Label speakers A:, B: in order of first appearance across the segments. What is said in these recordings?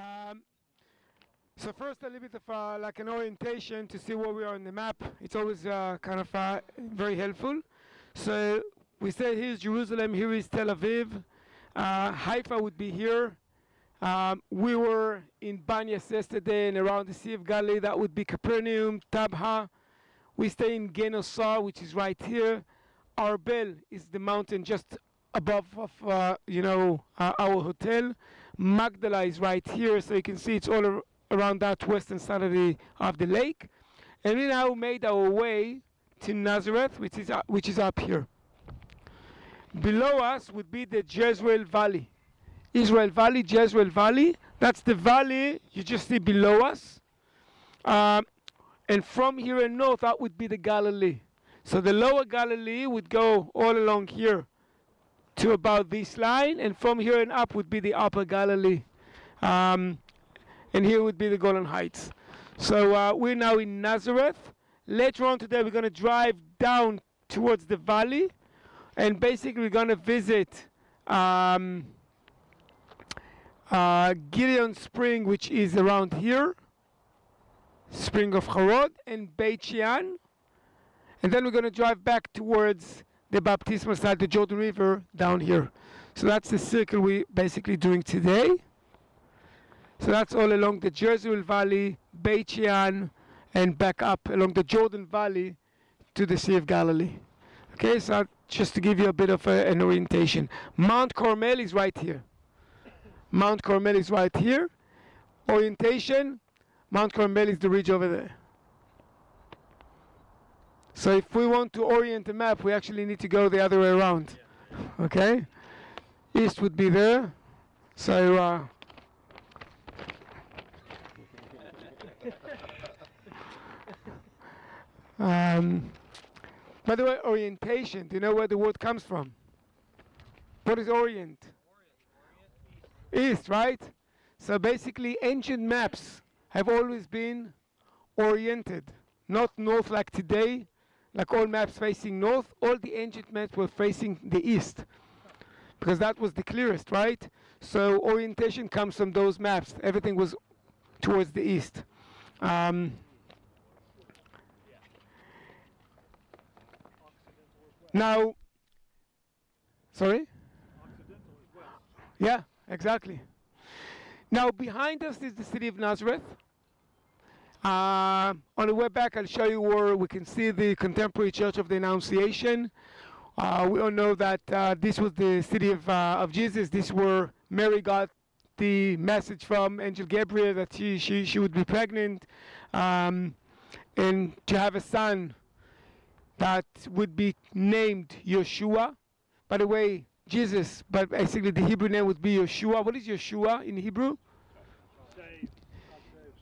A: Um, so first a little bit of uh, like an orientation to see where we are on the map. It's always uh, kind of uh, very helpful. So we say here is Jerusalem, here is Tel Aviv. Uh, Haifa would be here. Um, we were in Banyas yesterday and around the Sea of Galilee. That would be Capernaum, Tabgha. We stay in Genosar, which is right here. Arbel is the mountain just above of uh, you know uh, our hotel. Magdala is right here, so you can see it's all ar- around that western side of the of the lake. And we now made our way to Nazareth, which is uh, which is up here. Below us would be the Jezreel Valley. Israel Valley, Jezreel Valley. That's the valley you just see below us. Um, and from here and north, that would be the Galilee. So the lower Galilee would go all along here to about this line, and from here and up would be the upper Galilee. Um, and here would be the Golan Heights. So uh, we're now in Nazareth. Later on today, we're going to drive down towards the valley, and basically, we're going to visit um, uh, Gideon Spring, which is around here, Spring of Harod, and Beit Shean. And then we're going to drive back towards the baptismal side, the Jordan River, down here. So that's the circle we're basically doing today. So that's all along the Jezreel Valley, Beit Shean, and back up along the Jordan Valley to the Sea of Galilee. Okay, so just to give you a bit of a, an orientation. Mount Carmel is right here. Mount Carmel is right here. Orientation, Mount Carmel is the ridge over there. So if we want to orient the map, we actually need to go the other way around. Okay? East would be there. So uh, um, by the way, orientation, do you know where the word comes from? What is orient? East, right? So basically, ancient maps have always been oriented, not north like today, like all maps facing north. All the ancient maps were facing the east because that was the clearest, right? So orientation comes from those maps. Everything was towards the east. Um, now, sorry? Yeah, exactly. Now, behind us is the city of Nazareth. Uh, on the way back, I'll show you where we can see the contemporary Church of the Annunciation. Uh, we all know that uh, this was the city of, uh, of Jesus. This is where Mary got the message from Angel Gabriel that she, she, she would be pregnant um, and to have a son that would be named Yeshua. By the way, Jesus, but basically the Hebrew name would be Yeshua. What is Yeshua in Hebrew?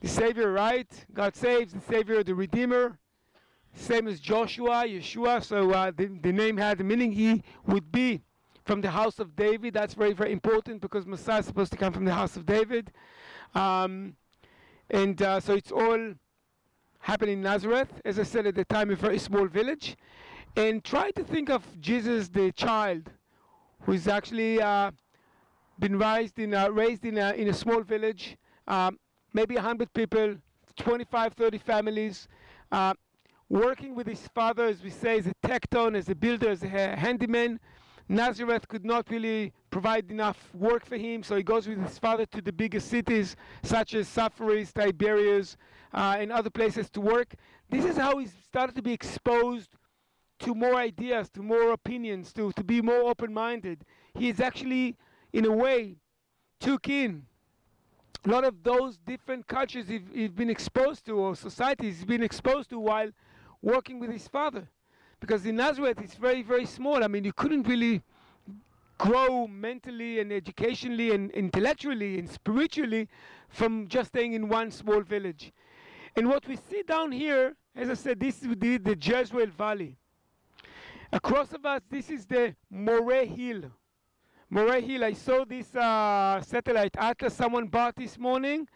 A: The Savior, right? God saves, the Savior, the Redeemer. Same as Joshua, Yeshua. So uh, the, the name had the meaning he would be from the house of David. That's very, very important because Messiah is supposed to come from the house of David. Um, and uh, so it's all happened in Nazareth. As I said at the time, a very small village. And try to think of Jesus, the child, who's actually uh, been raised in a, raised in a, in a small village, um, maybe 100 people, 25, 30 families, uh, working with his father, as we say, as a tekton, as a builder, as a handyman. Nazareth could not really provide enough work for him, so he goes with his father to the bigger cities, such as Sepphoris, Tiberias, uh, and other places to work. This is how he started to be exposed to more ideas, to more opinions, to, to be more open minded. He is actually, in a way, took in a lot of those different cultures he's, been exposed to, or societies he's been exposed to while working with his father. Because in Nazareth, it's very, very small. I mean, you couldn't really grow mentally and educationally and intellectually and spiritually from just staying in one small village. And what we see down here, as I said, this is the, the Jezreel Valley. Across of us, this is the Moreh Hill. Moreh Hill, I saw this uh, satellite atlas someone bought this morning.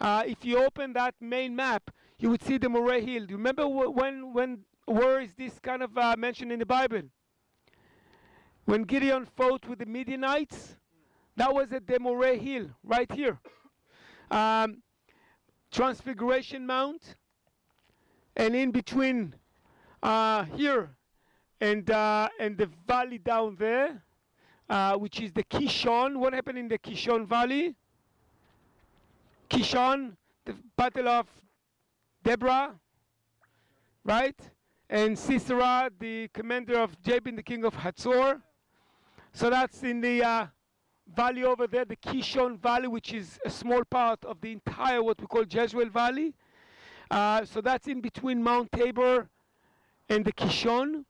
A: Uh, if you open that main map, you would see the Moreh Hill. Do you remember wh- when, when, where is this kind of uh, mentioned in the Bible? When Gideon fought with the Midianites, that was at the Moreh Hill, right here. um, Transfiguration Mount, and in between uh, here and uh, and the valley down there, uh, which is the Kishon. What happened in the Kishon Valley? Kishon, the Battle of Deborah, right? And Sisera, the commander of Jabin, the king of Hatzor. So that's in the uh, valley over there, the Kishon Valley, which is a small part of the entire what we call Jezreel Valley. Uh, so that's in between Mount Tabor and the Kishon.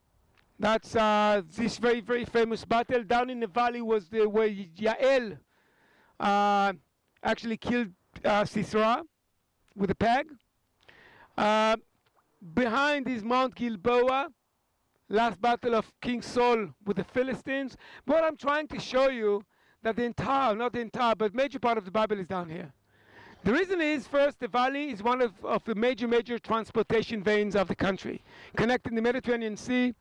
A: That's uh, this very, very famous battle. Down in the valley was the where Yael uh, actually killed uh, Sisera with a peg. Uh, behind is Mount Gilboa, last battle of King Saul with the Philistines. What I'm trying to show you that the entire, not the entire, but major part of the Bible is down here. The reason is, first, the valley is one of, of the major, major transportation veins of the country, connecting the Mediterranean Sea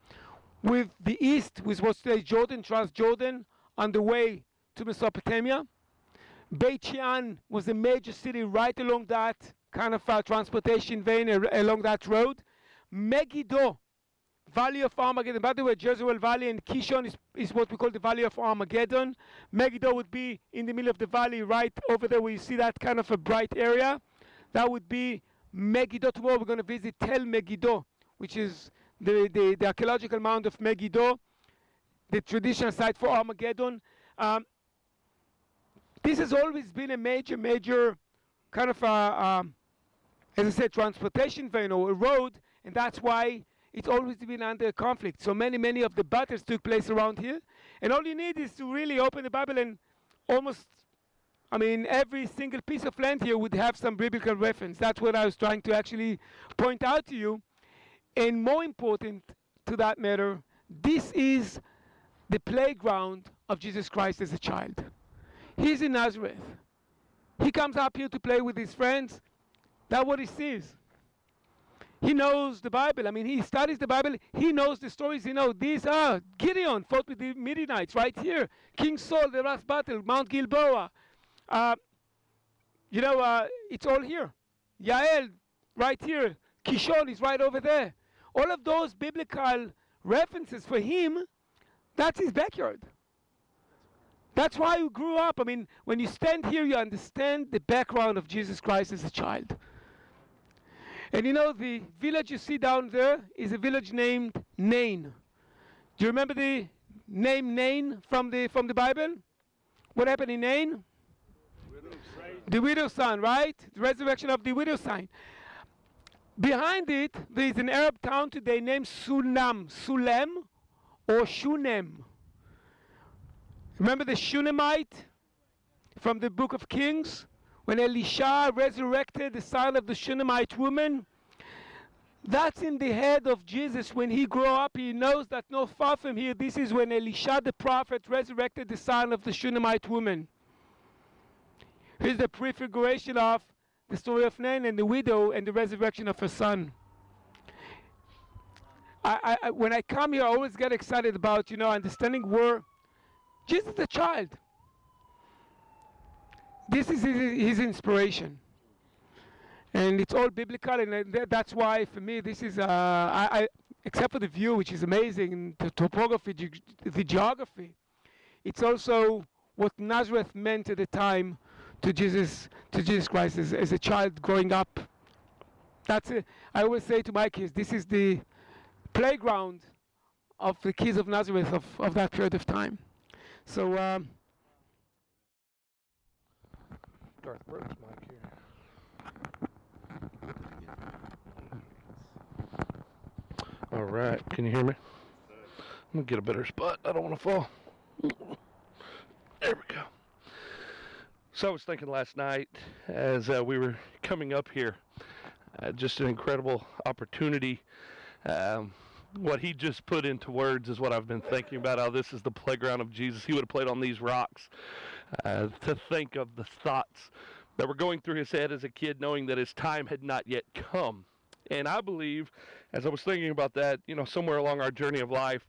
A: with the east, with what today Jordan, Transjordan, on the way to Mesopotamia. Beit Shean was a major city right along that kind of uh, transportation vein, along that road. Megiddo Valley of Armageddon. By the way, Jezreel Valley and Kishon is, is what we call the Valley of Armageddon. Megiddo would be in the middle of the valley, right over there where you see that kind of a bright area. That would be Megiddo. Tomorrow we're going to visit Tel Megiddo, which is the, the, the archaeological mound of Megiddo, the traditional site for Armageddon. Um, this has always been a major, major kind of, a, um, as I said, transportation vein or a road, and that's why it's always been under conflict. So many, many of the battles took place around here. And all you need is to really open the Bible and almost, I mean, every single piece of land here would have some biblical reference. That's what I was trying to actually point out to you. And more important to that matter, this is the playground of Jesus Christ as a child. He's in Nazareth. He comes up here to play with his friends. That's what he sees. He knows the Bible. I mean, he studies the Bible. He knows the stories. You know, these are Gideon fought with the Midianites right here. King Saul, the last battle, Mount Gilboa. Uh, you know, uh, it's all here. Yael, right here. Kishon is right over there. All of those biblical references for him, that's his backyard. That's why you grew up. I mean, when you stand here, you understand the background of Jesus Christ as a child. And you know, the village you see down there is a village named Nain. Do you remember the name Nain from the, from the Bible? What happened in Nain? The widow's son, right? The resurrection of the widow's son. Behind it, there is an Arab town today named Sulam, Sulem or Shunem. Remember the Shunammite from the book of Kings? when Elisha resurrected the son of the Shunammite woman, that's in the head of Jesus. When he grew up, he knows that not far from here, this is when Elisha the prophet resurrected the son of the Shunammite woman. Here's the prefiguration of the story of Nain and the widow and the resurrection of her son. I, I, when I come here, I always get excited about, you know, understanding where Jesus a child this is his, his inspiration and it's all biblical and that's why for me this is uh, I, I, except for the view which is amazing the topography the geography it's also what nazareth meant at the time to jesus to jesus christ as, as a child growing up that's it i always say to my kids this is the playground of the kids of nazareth of, of that period of time so um,
B: Garth Brooks mic here. All right, can you hear me? I'm gonna get a better spot. I don't want to fall. There we go. So I was thinking last night as uh, we were coming up here, uh, just an incredible opportunity. Um, what he just put into words is what I've been thinking about. How this is the playground of Jesus. He would have played on these rocks. Uh, to think of the thoughts that were going through his head as a kid, knowing that his time had not yet come. And I believe, as I was thinking about that, you know, somewhere along our journey of life,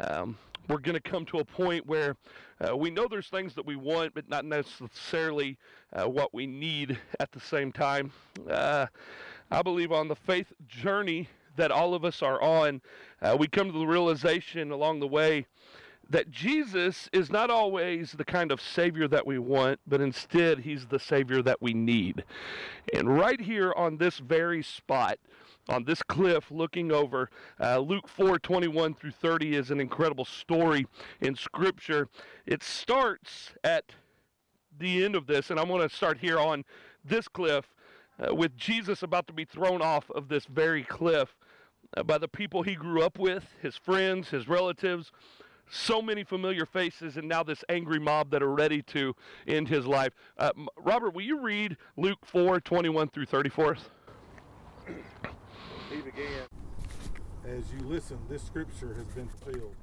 B: um, we're going to come to a point where uh, we know there's things that we want, but not necessarily uh, what we need at the same time. Uh, I believe on the faith journey that all of us are on, uh, we come to the realization along the way that Jesus is not always the kind of Savior that we want, but instead, He's the Savior that we need. And right here on this very spot, on this cliff looking over. Uh, Luke 4 21 through 30 is an incredible story in Scripture. It starts at the end of this, and I'm going to start here on this cliff uh, with Jesus about to be thrown off of this very cliff uh, by the people he grew up with, his friends, his relatives. So many familiar faces, and now this angry mob that are ready to end his life. Uh, Robert, will you read Luke 4 21 through 34?
C: He began, As you listen, this scripture has been fulfilled.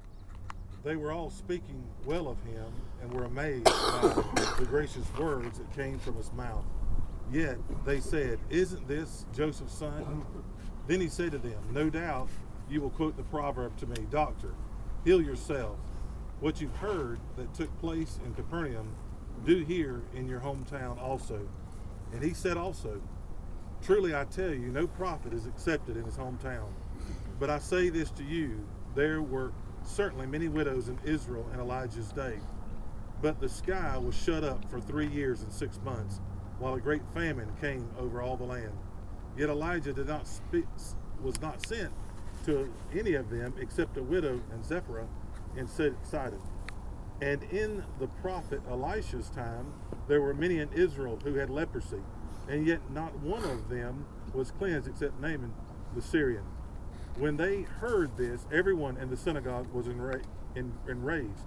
C: They were all speaking well of him and were amazed by the gracious words that came from his mouth. Yet they said, Isn't this Joseph's son? Then he said to them, No doubt you will quote the proverb to me, Doctor, heal yourself. What you've heard that took place in Capernaum, do here in your hometown also. And he said also, Truly I tell you, no prophet is accepted in his hometown. But I say this to you there were certainly many widows in Israel in Elijah's day. But the sky was shut up for three years and six months, while a great famine came over all the land. Yet Elijah did not speak, was not sent to any of them except a widow and Zarephath in Sidon. And in the prophet Elisha's time, there were many in Israel who had leprosy and yet not one of them was cleansed except Naaman the Syrian. When they heard this, everyone in the synagogue was enra- enraged.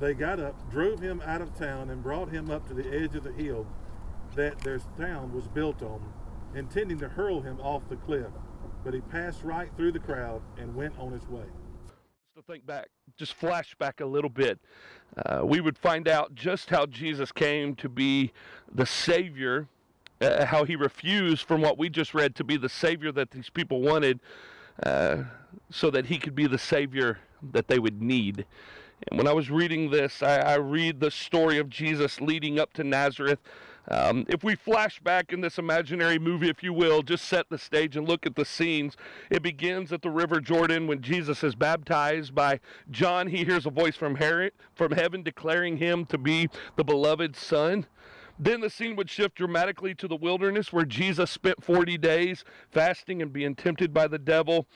C: They got up, drove him out of town, and brought him up to the edge of the hill that their town was built on, intending to hurl him off the cliff. But he passed right through the crowd and went on his way.
B: To think back, just flash back a little bit, uh, we would find out just how Jesus came to be the Savior uh, how he refused from what we just read to be the savior that these people wanted uh, so that he could be the savior that they would need. And when I was reading this, I, I read the story of Jesus leading up to Nazareth. Um, if we flash back in this imaginary movie, if you will, just set the stage and look at the scenes. It begins at the River Jordan when Jesus is baptized by John. He hears a voice from, from heaven declaring him to be the beloved Son. Then the scene would shift dramatically to the wilderness where Jesus spent 40 days fasting and being tempted by the devil.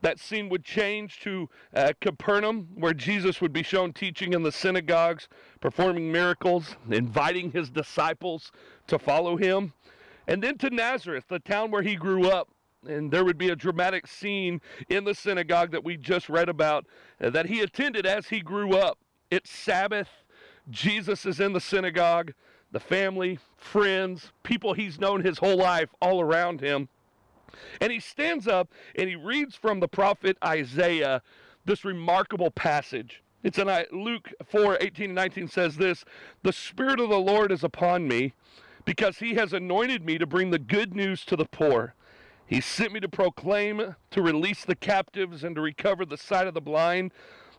B: That scene would change to uh, Capernaum, where Jesus would be shown teaching in the synagogues, performing miracles, inviting his disciples to follow him. And then to Nazareth, the town where he grew up. And there would be a dramatic scene in the synagogue that we just read about uh, that he attended as he grew up. It's Sabbath. Jesus is in the synagogue the family, friends, people he's known his whole life all around him. And he stands up and he reads from the prophet Isaiah this remarkable passage. It's in uh, Luke 4 18 and 19 says this The Spirit of the Lord is upon me because he has anointed me to bring the good news to the poor. He sent me to proclaim, to release the captives, and to recover the sight of the blind,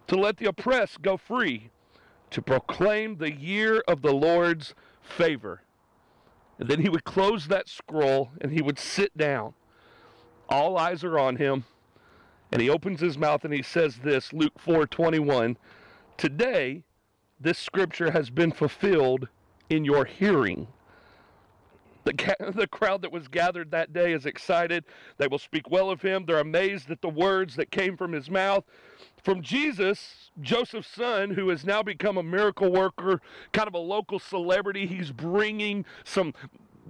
B: to let the oppressed go free, to proclaim the year of the Lord's favor. And then he would close that scroll and he would sit down. All eyes are on him. And he opens his mouth and he says this Luke 4:21 Today this scripture has been fulfilled in your hearing. The, the crowd that was gathered that day is excited. They will speak well of him. They're amazed at the words that came from his mouth from Jesus, Joseph's son, who has now become a miracle worker, kind of a local celebrity. He's bringing some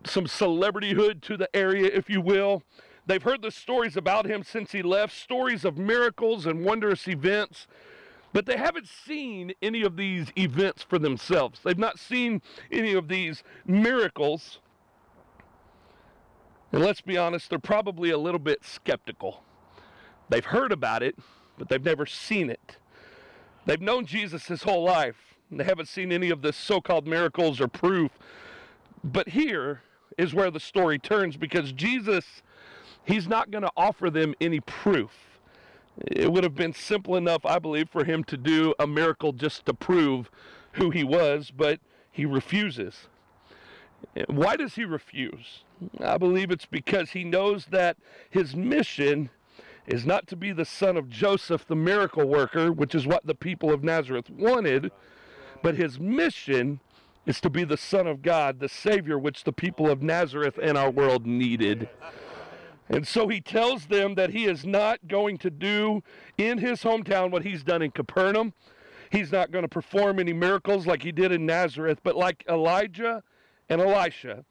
B: some celebrityhood to the area, if you will. They've heard the stories about him since he left, stories of miracles and wondrous events, but they haven't seen any of these events for themselves. They've not seen any of these miracles. And let's be honest, they're probably a little bit skeptical. They've heard about it, but they've never seen it. They've known Jesus his whole life. And they haven't seen any of the so called miracles or proof. But here is where the story turns because Jesus, he's not going to offer them any proof. It would have been simple enough, I believe, for him to do a miracle just to prove who he was, but he refuses. Why does he refuse? I believe it's because he knows that his mission is not to be the son of Joseph, the miracle worker, which is what the people of Nazareth wanted, but his mission is to be the Son of God, the Savior, which the people of Nazareth and our world needed. And so he tells them that he is not going to do in his hometown what he's done in Capernaum. He's not going to perform any miracles like he did in Nazareth, but like Elijah and Elisha,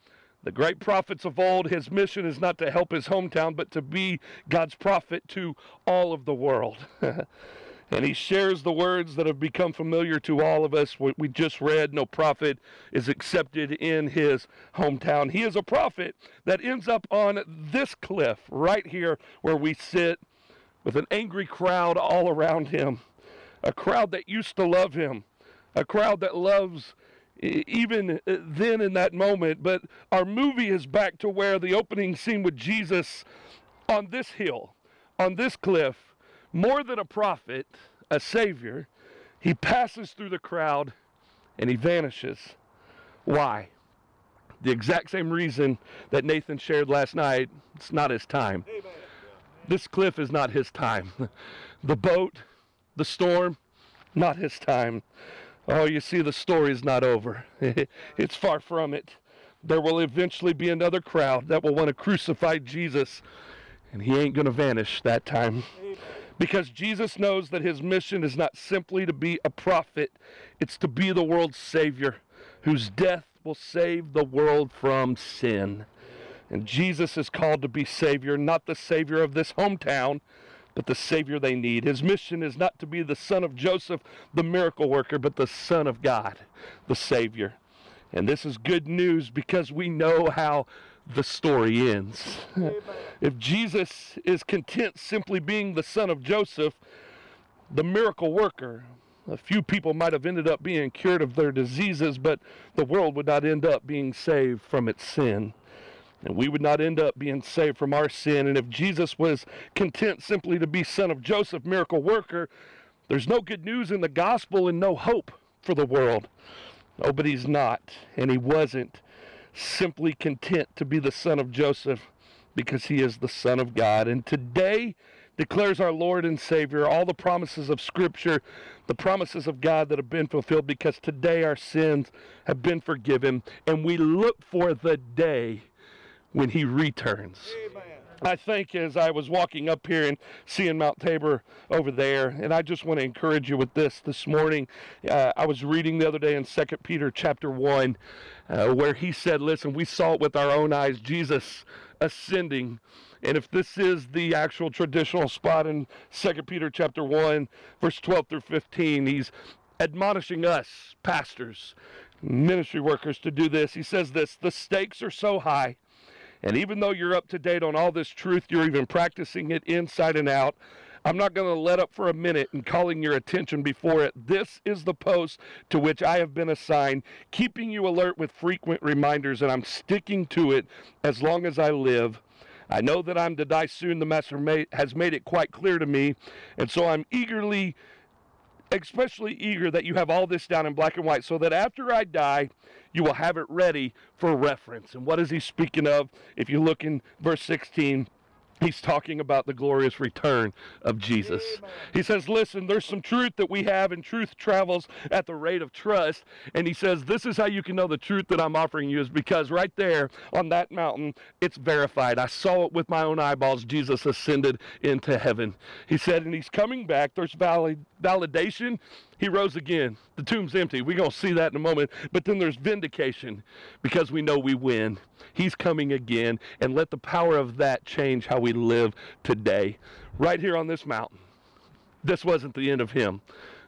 B: the great prophets of old, his mission is not to help his hometown, but to be God's prophet to all of the world. and he shares the words that have become familiar to all of us. We just read no prophet is accepted in his hometown. He is a prophet that ends up on this cliff right here where we sit with an angry crowd all around him, a crowd that used to love him, a crowd that loves even uh, then in that moment. But our movie is back to where the opening scene with Jesus on this hill, on this cliff, more than a prophet, a savior, he passes through the crowd and he vanishes. Why? The exact same reason that Nathan shared last night. It's not his time. This cliff is not his time. The boat, the storm, not his time. Oh, you see, the story is not over. it's far from it. There will eventually be another crowd that will want to crucify Jesus, and he ain't going to vanish that time. Because Jesus knows that his mission is not simply to be a prophet, it's to be the world's Savior, whose death will save the world from sin. And Jesus is called to be Savior, not the Savior of this hometown, but the Savior they need. His mission is not to be the son of Joseph, the miracle worker, but the Son of God, the Savior. And this is good news because we know how the story ends. if Jesus is content simply being the son of Joseph, the miracle worker, a few people might have ended up being cured of their diseases, but the world would not end up being saved from its sin. And we would not end up being saved from our sin. And if Jesus was content simply to be son of Joseph, miracle worker, there's no good news in the gospel and no hope for the world. Oh, but he's not, and he wasn't simply content to be the son of Joseph because he is the Son of God. And today declares our Lord and Savior all the promises of Scripture, the promises of God that have been fulfilled because today our sins have been forgiven and we look for the day when he returns. I think as I was walking up here and seeing Mount Tabor over there, and I just want to encourage you with this this morning. Uh, I was reading the other day in Second Peter chapter 1, uh, where he said, Listen, we saw it with our own eyes, Jesus ascending. And if this is the actual traditional spot in Second Peter chapter 1, verse 12 through 15, he's admonishing us, pastors, ministry workers, to do this. He says this the stakes are so high and even though you're up to date on all this truth, you're even practicing it inside and out. I'm not going to let up for a minute in calling your attention before it. This is the post to which I have been assigned, keeping you alert with frequent reminders, and I'm sticking to it as long as I live. I know that I'm to die soon. The Master has made it quite clear to me, and so I'm eagerly especially eager that you have all this down in black and white so that after I die, you will have it ready for reference. And what is he speaking of? If you look in verse 16, He's talking about the glorious return of Jesus. He says, Listen, there's some truth that we have, and truth travels at the rate of trust. And he says, This is how you can know the truth that I'm offering you, is because right there on that mountain, it's verified. I saw it with my own eyeballs. Jesus ascended into heaven. He said, And he's coming back. There's valid, validation he rose again. The tomb's empty. We're going to see that in a moment. But then there's vindication because we know we win. He's coming again. And let the power of that change how we live today. Right here on this mountain. This wasn't the end of him.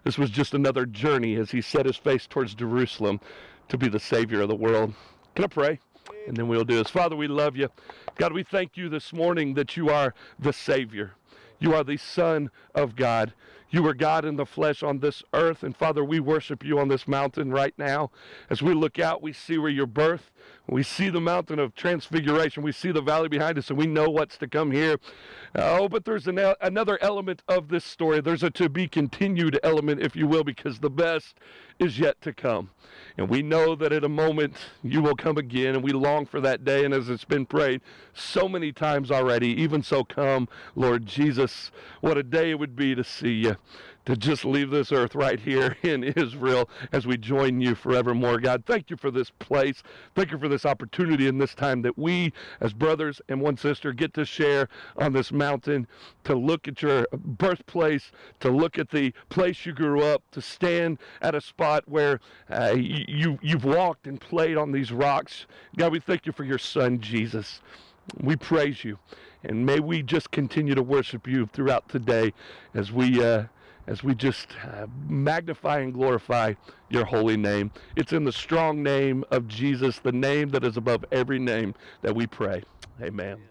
B: This was just another journey as he set his face towards Jerusalem to be the Savior of the world. Can I pray? And then we'll do this. Father, we love you. God, we thank you this morning that you are the Savior. You are the Son of God. You are God in the flesh on this earth. And Father, we worship you on this mountain right now. As we look out, we see where your birth, we see the mountain of transfiguration, we see the valley behind us, and we know what's to come here. Oh, but there's an, another element of this story. There's a to be continued element, if you will, because the best is yet to come. And we know that at a moment you will come again, and we long for that day. And as it's been prayed so many times already, even so come, Lord Jesus, what a day it would be to see you to just leave this earth right here in Israel as we join you forevermore. God, thank you for this place. Thank you for this opportunity in this time that we, as brothers and one sister, get to share on this mountain, to look at your birthplace, to look at the place you grew up, to stand at a spot where uh, you, you've walked and played on these rocks. God, we thank you for your son, Jesus. We praise you. And may we just continue to worship you throughout today as we. Uh, as we just uh, magnify and glorify your holy name. It's in the strong name of Jesus, the name that is above every name, that we pray. Amen.